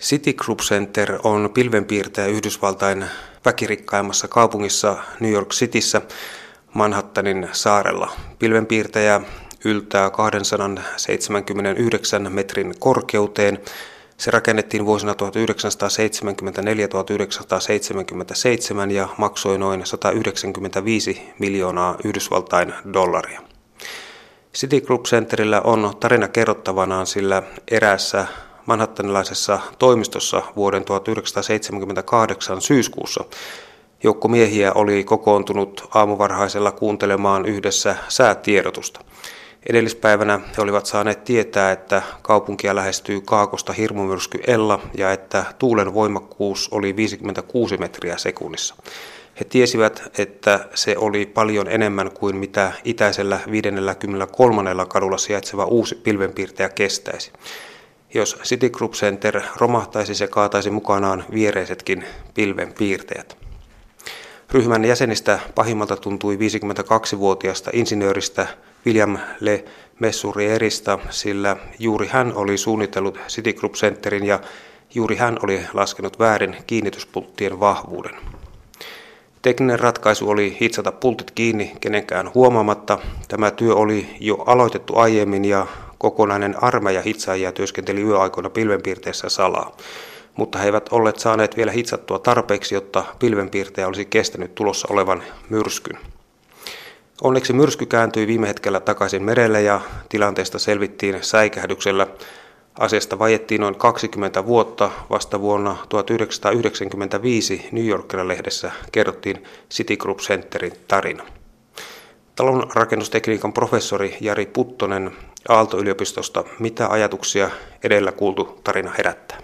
Citigroup Center on pilvenpiirtäjä Yhdysvaltain väkirikkaimmassa kaupungissa New York Cityssä Manhattanin saarella. Pilvenpiirtäjä yltää 279 metrin korkeuteen. Se rakennettiin vuosina 1974-1977 ja maksoi noin 195 miljoonaa Yhdysvaltain dollaria. Citigroup Centerillä on tarina kerrottavanaan, sillä eräässä manhattanilaisessa toimistossa vuoden 1978 syyskuussa joukko miehiä oli kokoontunut aamuvarhaisella kuuntelemaan yhdessä säätiedotusta. Edellispäivänä he olivat saaneet tietää, että kaupunkia lähestyy kaakosta hirmumyrsky Ella ja että tuulen voimakkuus oli 56 metriä sekunnissa. He tiesivät, että se oli paljon enemmän kuin mitä itäisellä 53. kadulla sijaitseva uusi pilvenpiirtäjä kestäisi. Jos Citigroup Center romahtaisi, se kaataisi mukanaan viereisetkin pilvenpiirtäjät. Ryhmän jäsenistä pahimmalta tuntui 52-vuotiaasta insinööristä William Le Messurierista, sillä juuri hän oli suunnitellut Citigroup Centerin ja juuri hän oli laskenut väärin kiinnityspulttien vahvuuden. Tekninen ratkaisu oli hitsata pultit kiinni kenenkään huomaamatta. Tämä työ oli jo aloitettu aiemmin ja kokonainen armeija hitsaajia työskenteli yöaikoina pilvenpiirteessä salaa. Mutta he eivät olleet saaneet vielä hitsattua tarpeeksi, jotta pilvenpiirtejä olisi kestänyt tulossa olevan myrskyn. Onneksi myrsky kääntyi viime hetkellä takaisin merelle ja tilanteesta selvittiin säikähdyksellä. Asiasta vajettiin noin 20 vuotta. Vasta vuonna 1995 New Yorker-lehdessä kerrottiin Citigroup Centerin tarina. Talon rakennustekniikan professori Jari Puttonen Aalto-yliopistosta. Mitä ajatuksia edellä kuultu tarina herättää?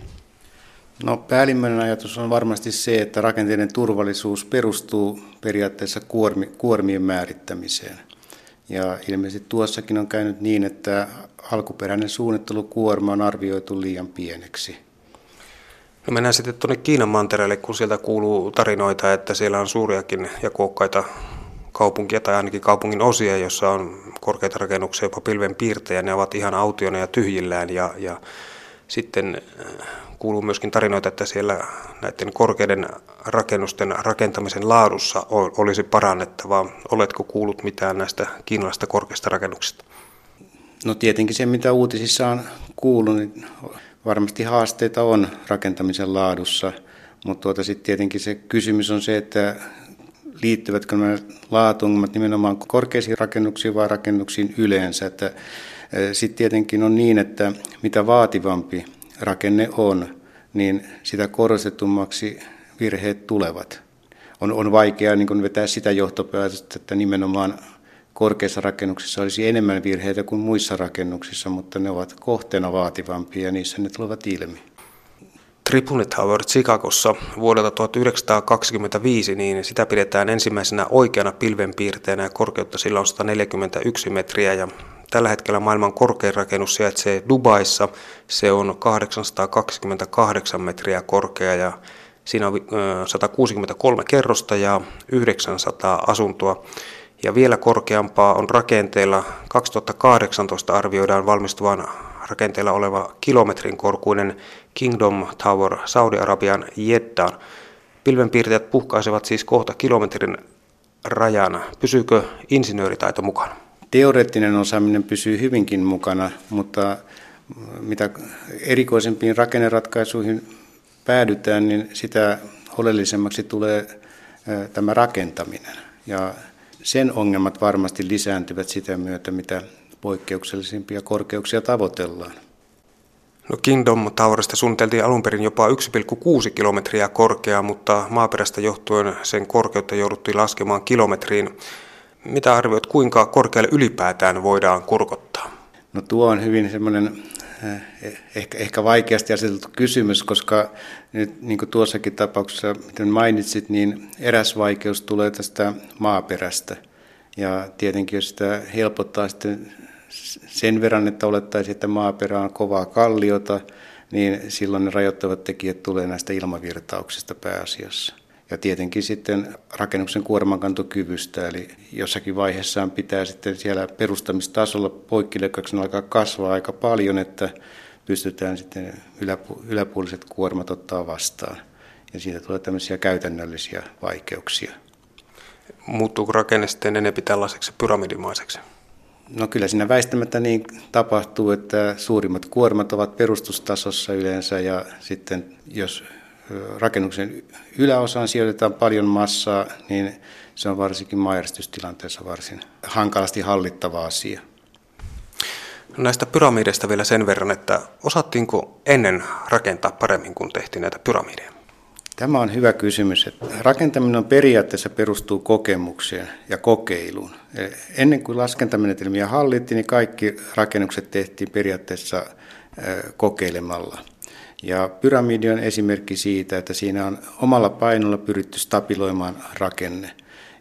No, päällimmäinen ajatus on varmasti se, että rakenteiden turvallisuus perustuu periaatteessa kuormi, kuormien määrittämiseen. Ja ilmeisesti tuossakin on käynyt niin, että alkuperäinen suunnittelukuorma on arvioitu liian pieneksi. No mennään sitten tuonne Kiinan mantereelle, kun sieltä kuuluu tarinoita, että siellä on suuriakin ja kuokkaita kaupunkia tai ainakin kaupungin osia, jossa on korkeita rakennuksia, jopa pilven piirtejä. Ne ovat ihan autiona ja tyhjillään ja, ja sitten äh, kuuluu myöskin tarinoita, että siellä näiden korkeiden rakennusten rakentamisen laadussa olisi parannettavaa. Oletko kuullut mitään näistä kiinalaisista korkeista rakennuksista? No tietenkin se, mitä uutisissa on kuullut, niin varmasti haasteita on rakentamisen laadussa, mutta tuota, sitten tietenkin se kysymys on se, että liittyvätkö nämä laatuongelmat nimenomaan korkeisiin rakennuksiin vai rakennuksiin yleensä. Sitten tietenkin on niin, että mitä vaativampi rakenne on, niin sitä korostetummaksi virheet tulevat. On, on vaikea niin vetää sitä johtopäätöstä, että nimenomaan korkeissa rakennuksissa olisi enemmän virheitä kuin muissa rakennuksissa, mutta ne ovat kohteena vaativampia ja niissä ne tulevat ilmi. Tribune Tower Chicagossa vuodelta 1925, niin sitä pidetään ensimmäisenä oikeana pilvenpiirteenä ja korkeutta sillä on 141 metriä ja tällä hetkellä maailman korkein rakennus sijaitsee Dubaissa. Se on 828 metriä korkea ja siinä on 163 kerrosta ja 900 asuntoa. Ja vielä korkeampaa on rakenteella. 2018 arvioidaan valmistuvan rakenteella oleva kilometrin korkuinen Kingdom Tower Saudi-Arabian Jeddaan. Pilvenpiirtäjät puhkaisevat siis kohta kilometrin rajana. Pysyykö insinööritaito mukana? Teoreettinen osaaminen pysyy hyvinkin mukana, mutta mitä erikoisempiin rakenneratkaisuihin päädytään, niin sitä oleellisemmaksi tulee tämä rakentaminen. Ja sen ongelmat varmasti lisääntyvät sitä myötä, mitä poikkeuksellisimpia korkeuksia tavoitellaan. No Kingdom Towerista suunniteltiin alun perin jopa 1,6 kilometriä korkea, mutta maaperästä johtuen sen korkeutta jouduttiin laskemaan kilometriin. Mitä arvioit, kuinka korkealle ylipäätään voidaan kurkottaa? No tuo on hyvin semmoinen eh, ehkä, ehkä vaikeasti aseteltu kysymys, koska nyt niin kuin tuossakin tapauksessa, miten mainitsit, niin eräs vaikeus tulee tästä maaperästä. Ja tietenkin jos sitä helpottaa sitten sen verran, että olettaisiin, että maaperä on kovaa kalliota, niin silloin ne rajoittavat tekijät tulee näistä ilmavirtauksista pääasiassa. Ja tietenkin sitten rakennuksen kuormankantokyvystä, eli jossakin vaiheessaan pitää sitten siellä perustamistasolla poikkileikkauksen alkaa kasvaa aika paljon, että pystytään sitten yläpu- yläpuoliset kuormat ottaa vastaan. Ja siitä tulee tämmöisiä käytännöllisiä vaikeuksia. Muuttuuko rakenne sitten enempi tällaiseksi pyramidimaiseksi? No kyllä siinä väistämättä niin tapahtuu, että suurimmat kuormat ovat perustustasossa yleensä ja sitten jos rakennuksen yläosaan sijoitetaan paljon massaa, niin se on varsinkin mairistystilanteessa varsin hankalasti hallittava asia. Näistä pyramideista vielä sen verran, että osattiinko ennen rakentaa paremmin kuin tehtiin näitä pyramideja? Tämä on hyvä kysymys. Rakentaminen on periaatteessa perustuu kokemukseen ja kokeiluun. Ennen kuin laskentamenetelmiä hallittiin, niin kaikki rakennukset tehtiin periaatteessa kokeilemalla. Ja pyramidi on esimerkki siitä, että siinä on omalla painolla pyritty stabiloimaan rakenne.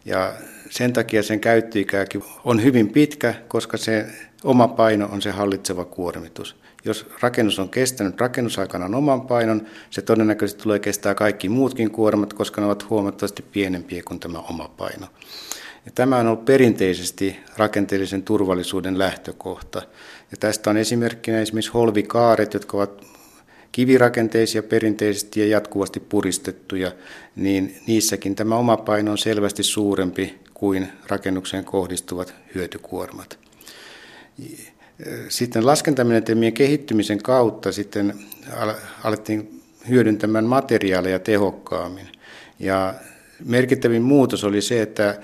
Ja sen takia sen käyttöikäkin on hyvin pitkä, koska se oma paino on se hallitseva kuormitus. Jos rakennus on kestänyt rakennusaikana oman painon, se todennäköisesti tulee kestää kaikki muutkin kuormat, koska ne ovat huomattavasti pienempiä kuin tämä oma paino. Ja tämä on ollut perinteisesti rakenteellisen turvallisuuden lähtökohta. Ja tästä on esimerkkinä esimerkiksi holvikaaret, jotka ovat kivirakenteisia perinteisesti ja jatkuvasti puristettuja, niin niissäkin tämä oma paino on selvästi suurempi kuin rakennukseen kohdistuvat hyötykuormat. Sitten laskentamenetelmien kehittymisen kautta sitten alettiin hyödyntämään materiaaleja tehokkaammin. Ja merkittävin muutos oli se, että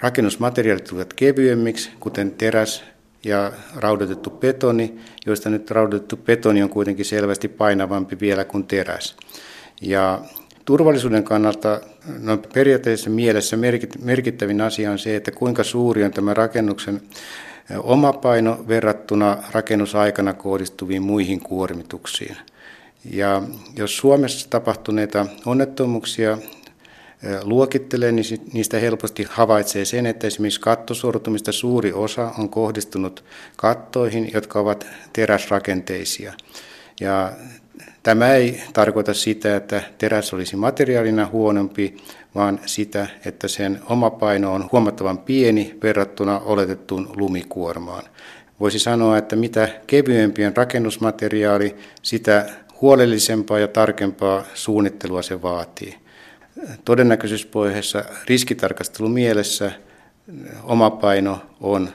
rakennusmateriaalit tulivat kevyemmiksi, kuten teräs ja raudoitettu betoni, joista nyt raudoitettu betoni on kuitenkin selvästi painavampi vielä kuin teräs. Ja turvallisuuden kannalta no periaatteessa mielessä merkittävin asia on se, että kuinka suuri on tämä rakennuksen oma paino verrattuna rakennusaikana kohdistuviin muihin kuormituksiin. Ja jos Suomessa tapahtuneita onnettomuuksia luokittelee, niin niistä helposti havaitsee sen, että esimerkiksi kattosortumista suuri osa on kohdistunut kattoihin, jotka ovat teräsrakenteisia. Ja tämä ei tarkoita sitä, että teräs olisi materiaalina huonompi, vaan sitä, että sen oma paino on huomattavan pieni verrattuna oletettuun lumikuormaan. Voisi sanoa, että mitä kevyempi on rakennusmateriaali, sitä huolellisempaa ja tarkempaa suunnittelua se vaatii. Todennäköisyyspohjaisessa riskitarkastelun mielessä oma paino on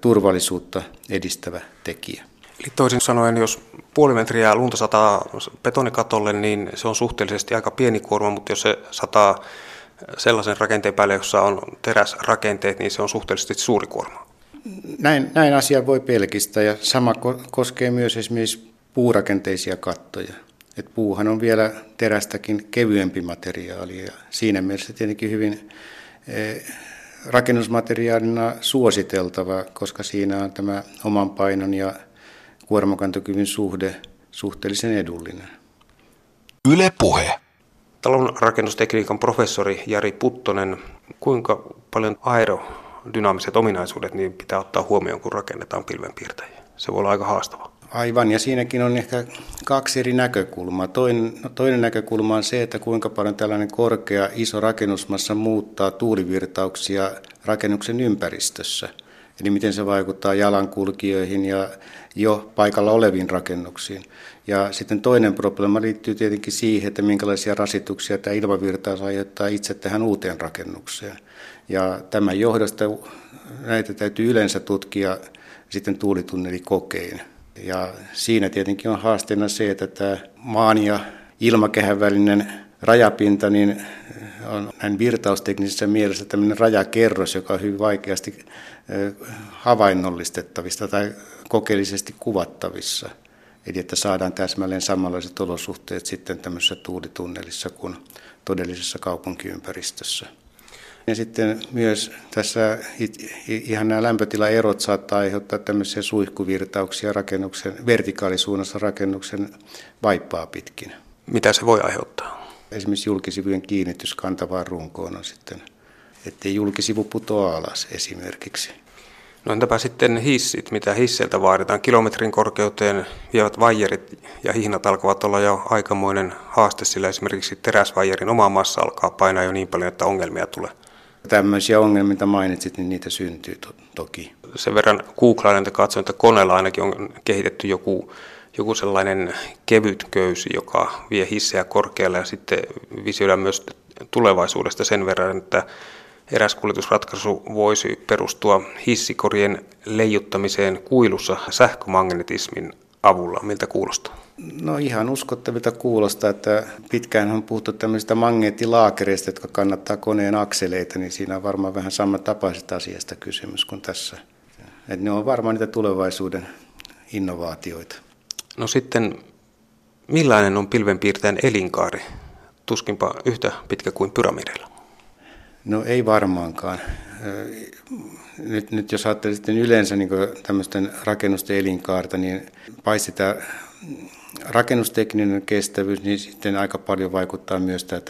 turvallisuutta edistävä tekijä. Eli toisin sanoen, jos puoli metriä lunta sataa betonikatolle, niin se on suhteellisesti aika pieni kuorma, mutta jos se sataa sellaisen rakenteen päälle, jossa on teräsrakenteet, niin se on suhteellisesti suuri kuorma. Näin, näin asia voi pelkistä ja sama koskee myös esimerkiksi puurakenteisia kattoja. Et puuhan on vielä terästäkin kevyempi materiaali ja siinä mielessä tietenkin hyvin e, rakennusmateriaalina suositeltava, koska siinä on tämä oman painon ja kuormakantokyvyn suhde suhteellisen edullinen. Yle Puhe. Talon rakennustekniikan professori Jari Puttonen, kuinka paljon aerodynaamiset ominaisuudet niin pitää ottaa huomioon, kun rakennetaan pilvenpiirtäjiä? Se voi olla aika haastavaa. Aivan, ja siinäkin on ehkä kaksi eri näkökulmaa. Toinen, no toinen näkökulma on se, että kuinka paljon tällainen korkea, iso rakennusmassa muuttaa tuulivirtauksia rakennuksen ympäristössä. Eli miten se vaikuttaa jalankulkijoihin ja jo paikalla oleviin rakennuksiin. Ja sitten toinen probleema liittyy tietenkin siihen, että minkälaisia rasituksia tämä ilmavirtaus aiheuttaa itse tähän uuteen rakennukseen. Ja tämän johdosta näitä täytyy yleensä tutkia sitten tuulitunnelikokein. Ja siinä tietenkin on haasteena se, että tämä maan ja ilmakehän välinen rajapinta niin on näin virtausteknisessä mielessä tämmöinen rajakerros, joka on hyvin vaikeasti havainnollistettavista tai kokeellisesti kuvattavissa. Eli että saadaan täsmälleen samanlaiset olosuhteet sitten tämmöisessä tuulitunnelissa kuin todellisessa kaupunkiympäristössä. Ja sitten myös tässä ihan nämä lämpötilaerot saattaa aiheuttaa tämmöisiä suihkuvirtauksia rakennuksen, vertikaalisuunnassa rakennuksen vaippaa pitkin. Mitä se voi aiheuttaa? Esimerkiksi julkisivujen kiinnitys kantavaan runkoon on sitten, ettei julkisivu putoa alas esimerkiksi. No entäpä sitten hissit, mitä hisseiltä vaaditaan? Kilometrin korkeuteen vievät vaijerit ja hihnat alkavat olla jo aikamoinen haaste, sillä esimerkiksi teräsvaijerin oma massa alkaa painaa jo niin paljon, että ongelmia tulee. Tämmöisiä ongelmia, mitä mainitsit, niin niitä syntyy toki. Sen verran googlaan, että katsoin, että koneella ainakin on kehitetty joku, joku sellainen kevyt köysi, joka vie hissejä korkealle ja sitten visioidaan myös tulevaisuudesta sen verran, että eräs kuljetusratkaisu voisi perustua hissikorien leijuttamiseen kuilussa sähkömagnetismin avulla. Miltä kuulostaa? No ihan uskottavilta kuulostaa, että pitkään on puhuttu tämmöistä magneettilaakereista, jotka kannattaa koneen akseleita, niin siinä on varmaan vähän samantapaisesta asiasta kysymys kuin tässä. Et ne on varmaan niitä tulevaisuuden innovaatioita. No sitten, millainen on pilvenpiirtäjän elinkaari? Tuskinpa yhtä pitkä kuin pyramidilla. No ei varmaankaan. Nyt, nyt jos ajattelee sitten yleensä niin tämmöisten rakennusten elinkaarta, niin paitsi tämä rakennustekninen kestävyys, niin sitten aika paljon vaikuttaa myös tämä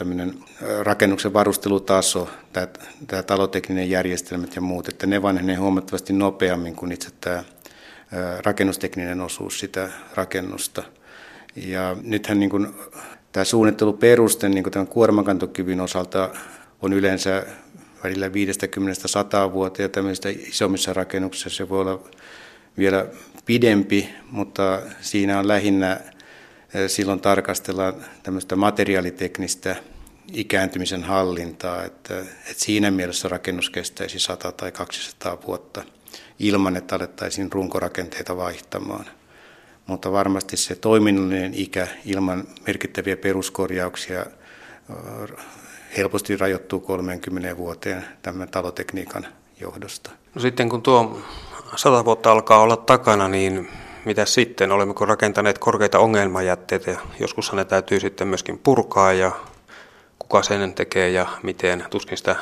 rakennuksen varustelutaso, tämä, tämä talotekninen järjestelmät ja muut, että ne vanhenee huomattavasti nopeammin kuin itse tämä rakennustekninen osuus sitä rakennusta. Ja nythän niin kuin, tämä suunnitteluperuste niin kuin tämän kuormakantokyvyn osalta on yleensä välillä 50-100 vuotta ja tämmöisissä isommissa rakennuksissa se voi olla vielä pidempi, mutta siinä on lähinnä silloin tarkastellaan tämmöistä materiaaliteknistä ikääntymisen hallintaa, että, että siinä mielessä rakennus kestäisi 100 tai 200 vuotta ilman, että alettaisiin runkorakenteita vaihtamaan. Mutta varmasti se toiminnallinen ikä ilman merkittäviä peruskorjauksia helposti rajoittuu 30 vuoteen tämän talotekniikan johdosta. No sitten kun tuo sata vuotta alkaa olla takana, niin mitä sitten? Olemmeko rakentaneet korkeita ongelmajätteitä joskus ne täytyy sitten myöskin purkaa ja kuka sen tekee ja miten. Tuskin sitä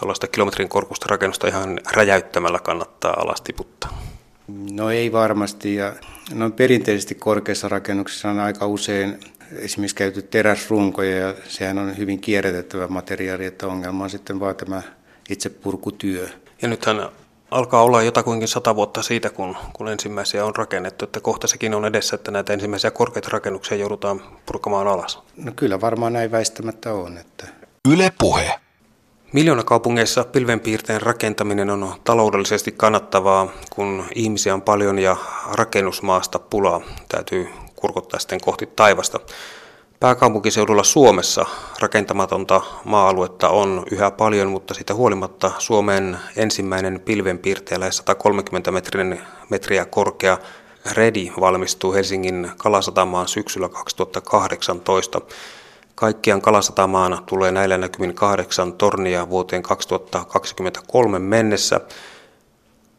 tuollaista kilometrin korkusta rakennusta ihan räjäyttämällä kannattaa alas tiputtaa. No ei varmasti ja no perinteisesti korkeissa rakennuksissa on aika usein esimerkiksi käyty teräsrunkoja ja sehän on hyvin kierrätettävä materiaali, että ongelma on sitten vaan tämä itse purkutyö. Ja nythän alkaa olla jotakuinkin sata vuotta siitä, kun, kun ensimmäisiä on rakennettu, että kohta sekin on edessä, että näitä ensimmäisiä korkeita rakennuksia joudutaan purkamaan alas. No kyllä varmaan näin väistämättä on. Että... Yle puhe. Miljoonakaupungeissa pilvenpiirteen rakentaminen on taloudellisesti kannattavaa, kun ihmisiä on paljon ja rakennusmaasta pulaa. Täytyy kurkottaa sitten kohti taivasta. Pääkaupunkiseudulla Suomessa rakentamatonta maa-aluetta on yhä paljon, mutta sitä huolimatta Suomen ensimmäinen pilvenpiirteellä 130 metrinen, metriä korkea Redi valmistuu Helsingin Kalasatamaan syksyllä 2018. Kaikkiaan Kalasatamaan tulee näillä näkymin kahdeksan tornia vuoteen 2023 mennessä.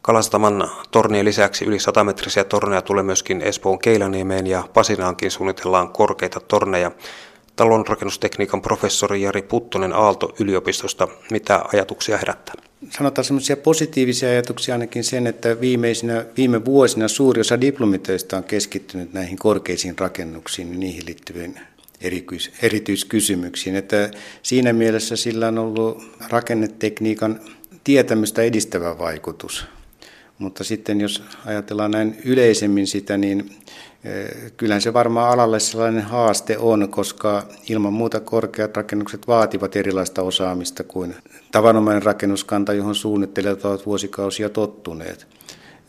Kalasataman tornien lisäksi yli 100-metrisiä torneja tulee myöskin Espoon Keilaniemeen ja Pasinaankin suunnitellaan korkeita torneja. Talonrakennustekniikan professori Jari Puttonen Aalto-yliopistosta. Mitä ajatuksia herättää? Sanotaan semmoisia positiivisia ajatuksia ainakin sen, että viimeisinä, viime vuosina suuri osa diplomitöistä on keskittynyt näihin korkeisiin rakennuksiin ja niihin liittyviin erityiskysymyksiin. Että siinä mielessä sillä on ollut rakennetekniikan tietämystä edistävä vaikutus. Mutta sitten jos ajatellaan näin yleisemmin sitä, niin eh, kyllähän se varmaan alalle sellainen haaste on, koska ilman muuta korkeat rakennukset vaativat erilaista osaamista kuin tavanomainen rakennuskanta, johon suunnittelijat ovat vuosikausia tottuneet.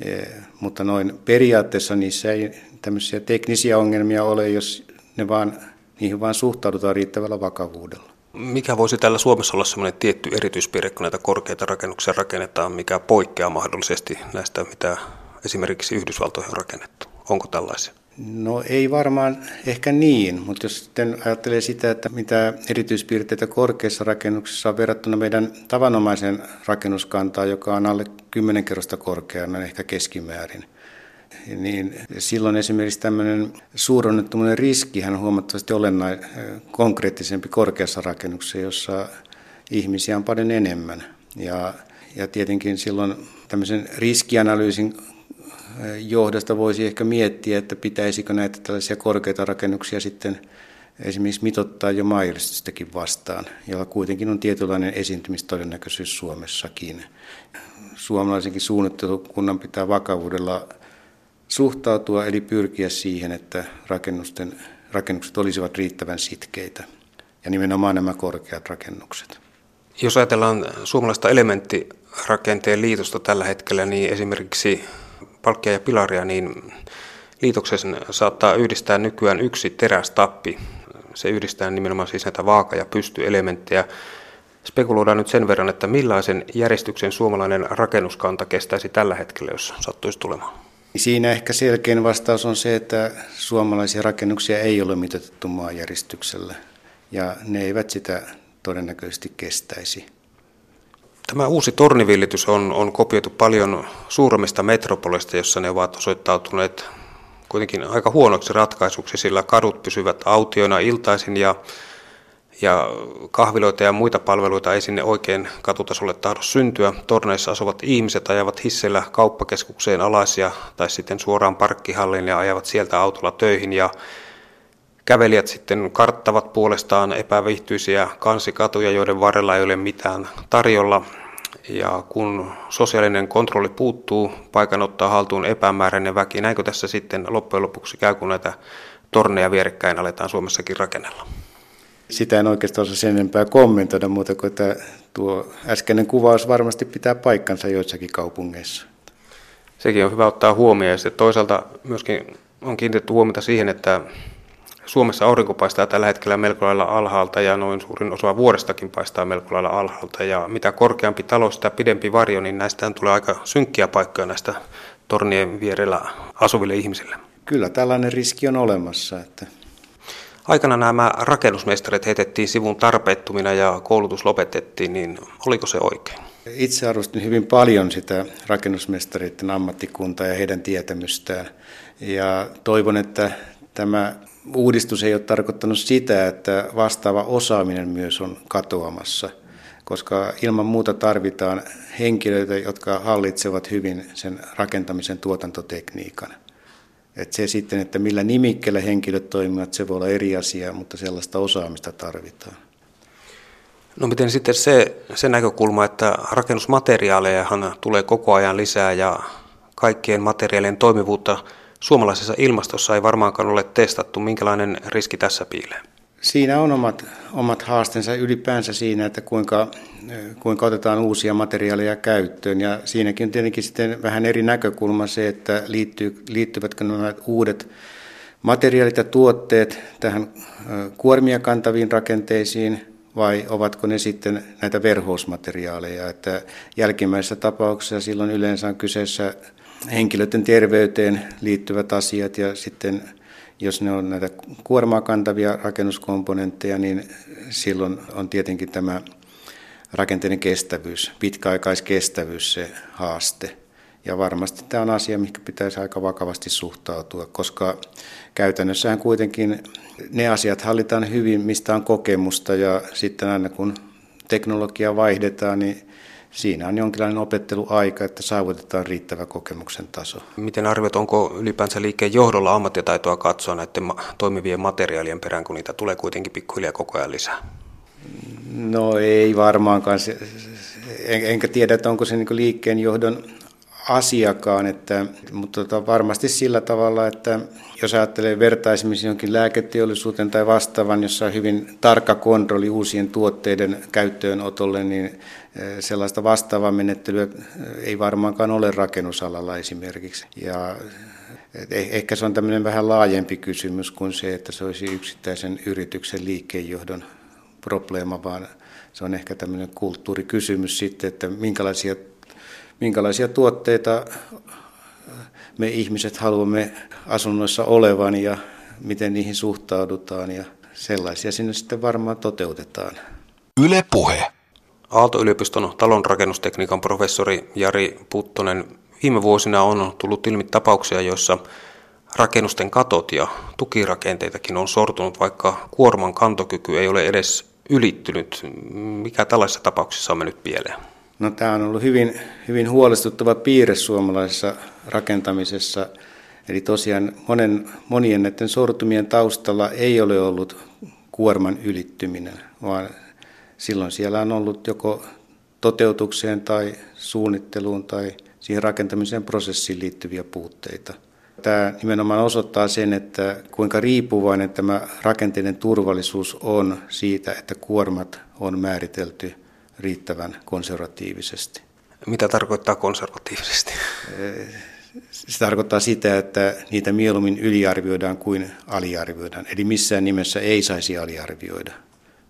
Eh, mutta noin periaatteessa niissä ei tämmöisiä teknisiä ongelmia ole, jos ne vaan, niihin vaan suhtaudutaan riittävällä vakavuudella. Mikä voisi täällä Suomessa olla sellainen tietty erityispiirre, kun näitä korkeita rakennuksia rakennetaan, mikä poikkeaa mahdollisesti näistä, mitä esimerkiksi Yhdysvaltoihin on rakennettu? Onko tällaisia? No ei varmaan ehkä niin, mutta jos sitten ajattelee sitä, että mitä erityispiirteitä korkeissa rakennuksissa on verrattuna meidän tavanomaisen rakennuskantaan, joka on alle 10 kerrosta korkeana ehkä keskimäärin – niin silloin esimerkiksi tämmöinen suuronnettomuuden riski on huomattavasti olennai, konkreettisempi korkeassa rakennuksessa, jossa ihmisiä on paljon enemmän. Ja, ja tietenkin silloin tämmöisen riskianalyysin johdosta voisi ehkä miettiä, että pitäisikö näitä tällaisia korkeita rakennuksia sitten esimerkiksi mitottaa jo maajärjestystäkin vastaan, jolla kuitenkin on tietynlainen esiintymistodennäköisyys Suomessakin. Suomalaisenkin suunnittelukunnan pitää vakavuudella suhtautua eli pyrkiä siihen, että rakennusten, rakennukset olisivat riittävän sitkeitä ja nimenomaan nämä korkeat rakennukset. Jos ajatellaan suomalaista elementti rakenteen liitosta tällä hetkellä, niin esimerkiksi palkkia ja pilaria, niin liitoksen saattaa yhdistää nykyään yksi terästappi. Se yhdistää nimenomaan siis näitä vaaka- ja pystyelementtejä. Spekuloidaan nyt sen verran, että millaisen järjestyksen suomalainen rakennuskanta kestäisi tällä hetkellä, jos sattuisi tulemaan. Siinä ehkä selkein vastaus on se, että suomalaisia rakennuksia ei ole mitoitettu maanjäristyksellä ja ne eivät sitä todennäköisesti kestäisi. Tämä uusi tornivillitys on, on kopioitu paljon suuremmista metropoleista, jossa ne ovat osoittautuneet kuitenkin aika huonoksi ratkaisuksi, sillä kadut pysyvät autioina iltaisin ja, ja kahviloita ja muita palveluita ei sinne oikein katutasolle tahdo syntyä. Torneissa asuvat ihmiset ajavat hissellä kauppakeskukseen alaisia tai sitten suoraan parkkihalliin ja ajavat sieltä autolla töihin ja Kävelijät sitten karttavat puolestaan epävihtyisiä kansikatuja, joiden varrella ei ole mitään tarjolla. Ja kun sosiaalinen kontrolli puuttuu, paikan ottaa haltuun epämääräinen väki. Näinkö tässä sitten loppujen lopuksi käy, kun näitä torneja vierekkäin aletaan Suomessakin rakennella? Sitä en oikeastaan osaa sen enempää kommentoida, muuta kuin että tuo äskeinen kuvaus varmasti pitää paikkansa joissakin kaupungeissa. Sekin on hyvä ottaa huomioon. Ja sitten toisaalta myöskin on kiinnitetty huomiota siihen, että Suomessa aurinko paistaa tällä hetkellä melko lailla alhaalta ja noin suurin osa vuodestakin paistaa melko lailla alhaalta. Ja mitä korkeampi talo, sitä pidempi varjo, niin näistä tulee aika synkkiä paikkoja näistä tornien vierellä asuville ihmisille. Kyllä tällainen riski on olemassa. Että... Aikana nämä rakennusmestarit heitettiin sivun tarpeettomina ja koulutus lopetettiin, niin oliko se oikein? Itse arvostin hyvin paljon sitä rakennusmestareiden ammattikuntaa ja heidän tietämystään. Ja toivon, että tämä uudistus ei ole tarkoittanut sitä, että vastaava osaaminen myös on katoamassa, koska ilman muuta tarvitaan henkilöitä, jotka hallitsevat hyvin sen rakentamisen tuotantotekniikan. Et se sitten, että millä nimikkeellä henkilöt toimivat, se voi olla eri asia, mutta sellaista osaamista tarvitaan. No miten sitten se, se näkökulma, että rakennusmateriaalejahan tulee koko ajan lisää ja kaikkien materiaalien toimivuutta suomalaisessa ilmastossa ei varmaankaan ole testattu. Minkälainen riski tässä piilee? Siinä on omat, omat haasteensa ylipäänsä siinä, että kuinka, kuinka otetaan uusia materiaaleja käyttöön. Ja siinäkin on tietenkin sitten vähän eri näkökulma se, että liittyy, liittyvätkö nämä uudet materiaalit ja tuotteet tähän kuormia kantaviin rakenteisiin vai ovatko ne sitten näitä verhousmateriaaleja. Että jälkimmäisessä tapauksessa silloin yleensä on kyseessä henkilöiden terveyteen liittyvät asiat ja sitten jos ne on näitä kuormaa kantavia rakennuskomponentteja, niin silloin on tietenkin tämä rakenteiden kestävyys, pitkäaikaiskestävyys se haaste. Ja varmasti tämä on asia, mihin pitäisi aika vakavasti suhtautua, koska käytännössähän kuitenkin ne asiat hallitaan hyvin, mistä on kokemusta ja sitten aina kun teknologia vaihdetaan, niin siinä on jonkinlainen opetteluaika, että saavutetaan riittävä kokemuksen taso. Miten arviot, onko ylipäänsä liikkeen johdolla ammattitaitoa katsoa näiden toimivien materiaalien perään, kun niitä tulee kuitenkin pikkuhiljaa koko ajan lisää? No ei varmaankaan. En, enkä tiedä, että onko se niin liikkeen johdon asiakaan, että, mutta tota, varmasti sillä tavalla, että jos ajattelee vertaisemmin jonkin lääketeollisuuteen tai vastaavan, jossa on hyvin tarkka kontrolli uusien tuotteiden käyttöönotolle, niin eh, sellaista vastaavaa menettelyä eh, ei varmaankaan ole rakennusalalla esimerkiksi. Ja eh, ehkä se on tämmöinen vähän laajempi kysymys kuin se, että se olisi yksittäisen yrityksen liikkeenjohdon probleema, vaan se on ehkä tämmöinen kulttuurikysymys sitten, että minkälaisia minkälaisia tuotteita me ihmiset haluamme asunnoissa olevan ja miten niihin suhtaudutaan ja sellaisia sinne sitten varmaan toteutetaan. Yle Puhe. Aalto-yliopiston talonrakennustekniikan professori Jari Puttonen, viime vuosina on tullut ilmi tapauksia, joissa rakennusten katot ja tukirakenteitakin on sortunut, vaikka kuorman kantokyky ei ole edes ylittynyt. Mikä tällaisissa tapauksissa on mennyt pieleen? No, tämä on ollut hyvin, hyvin huolestuttava piirre suomalaisessa rakentamisessa. Eli tosiaan monen, monien näiden sortumien taustalla ei ole ollut kuorman ylittyminen, vaan silloin siellä on ollut joko toteutukseen tai suunnitteluun tai siihen rakentamisen prosessiin liittyviä puutteita. Tämä nimenomaan osoittaa sen, että kuinka riippuvainen tämä rakenteiden turvallisuus on siitä, että kuormat on määritelty riittävän konservatiivisesti. Mitä tarkoittaa konservatiivisesti? Se tarkoittaa sitä, että niitä mieluummin yliarvioidaan kuin aliarvioidaan. Eli missään nimessä ei saisi aliarvioida,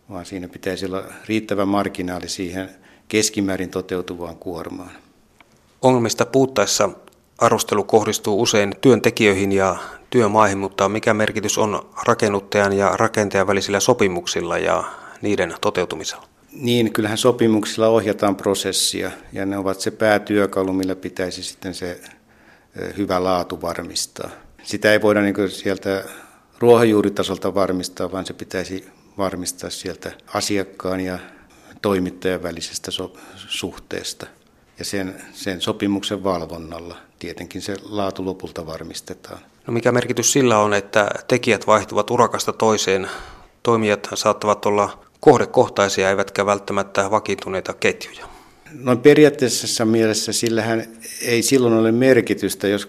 vaan siinä pitäisi olla riittävä marginaali siihen keskimäärin toteutuvaan kuormaan. Ongelmista puuttaessa arvostelu kohdistuu usein työntekijöihin ja työmaihin, mutta mikä merkitys on rakennuttajan ja rakentajan välisillä sopimuksilla ja niiden toteutumisella? Niin, kyllähän sopimuksilla ohjataan prosessia ja ne ovat se päätyökalu, millä pitäisi sitten se hyvä laatu varmistaa. Sitä ei voida niin sieltä ruohonjuuritasolta varmistaa, vaan se pitäisi varmistaa sieltä asiakkaan ja toimittajan välisestä so- suhteesta ja sen, sen sopimuksen valvonnalla. Tietenkin se laatu lopulta varmistetaan. No mikä merkitys sillä on, että tekijät vaihtuvat urakasta toiseen? Toimijat saattavat olla kohdekohtaisia eivätkä välttämättä vakiintuneita ketjuja. No periaatteessa mielessä sillähän ei silloin ole merkitystä, jos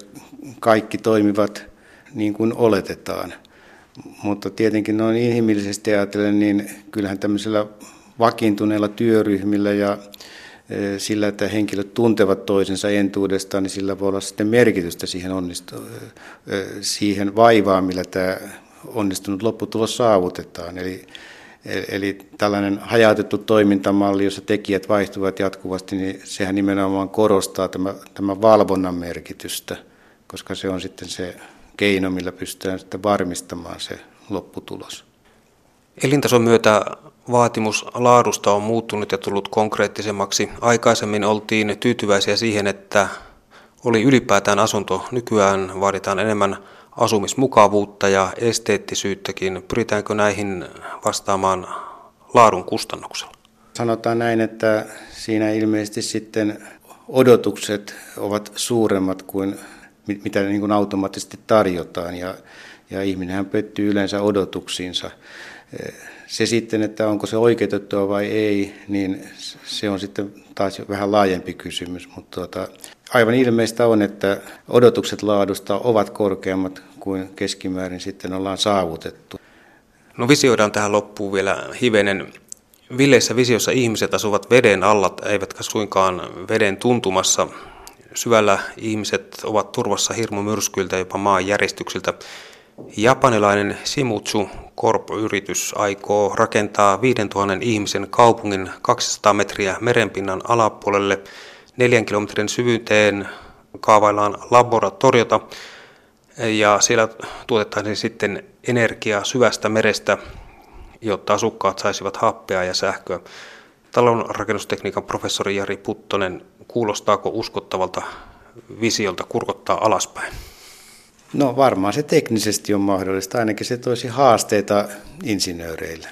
kaikki toimivat niin kuin oletetaan. Mutta tietenkin noin inhimillisesti ajatellen, niin kyllähän tämmöisellä vakiintuneilla työryhmillä ja e, sillä, että henkilöt tuntevat toisensa entuudestaan, niin sillä voi olla sitten merkitystä siihen, onnistu, e, e, siihen vaivaan, millä tämä onnistunut lopputulos saavutetaan. Eli Eli tällainen hajautettu toimintamalli, jossa tekijät vaihtuvat jatkuvasti, niin sehän nimenomaan korostaa tämä, tämä valvonnan merkitystä, koska se on sitten se keino, millä pystytään sitten varmistamaan se lopputulos. Elintason myötä vaatimus laadusta on muuttunut ja tullut konkreettisemmaksi. Aikaisemmin oltiin tyytyväisiä siihen, että oli ylipäätään asunto. Nykyään vaaditaan enemmän asumismukavuutta ja esteettisyyttäkin. Pyritäänkö näihin vastaamaan laadun kustannuksella? Sanotaan näin, että siinä ilmeisesti sitten odotukset ovat suuremmat kuin mitä niin kuin automaattisesti tarjotaan ja, ja ihminenhän pettyy yleensä odotuksiinsa. Se sitten, että onko se oikeutettua vai ei, niin se on sitten taas vähän laajempi kysymys, mutta tuota, aivan ilmeistä on, että odotukset laadusta ovat korkeammat kuin keskimäärin sitten ollaan saavutettu. No visioidaan tähän loppuun vielä hivenen. Villeissä visiossa ihmiset asuvat veden alla, eivätkä suinkaan veden tuntumassa. Syvällä ihmiset ovat turvassa hirmumyrskyiltä, jopa maanjäristyksiltä. Japanilainen Shimutsu Corp-yritys aikoo rakentaa 5000 ihmisen kaupungin 200 metriä merenpinnan alapuolelle. Neljän kilometrin syvyyteen kaavaillaan laboratoriota, ja siellä tuotettaisiin sitten energiaa syvästä merestä, jotta asukkaat saisivat happea ja sähköä. Talon rakennustekniikan professori Jari Puttonen, kuulostaako uskottavalta visiolta kurkottaa alaspäin? No varmaan se teknisesti on mahdollista, ainakin se toisi haasteita insinööreille.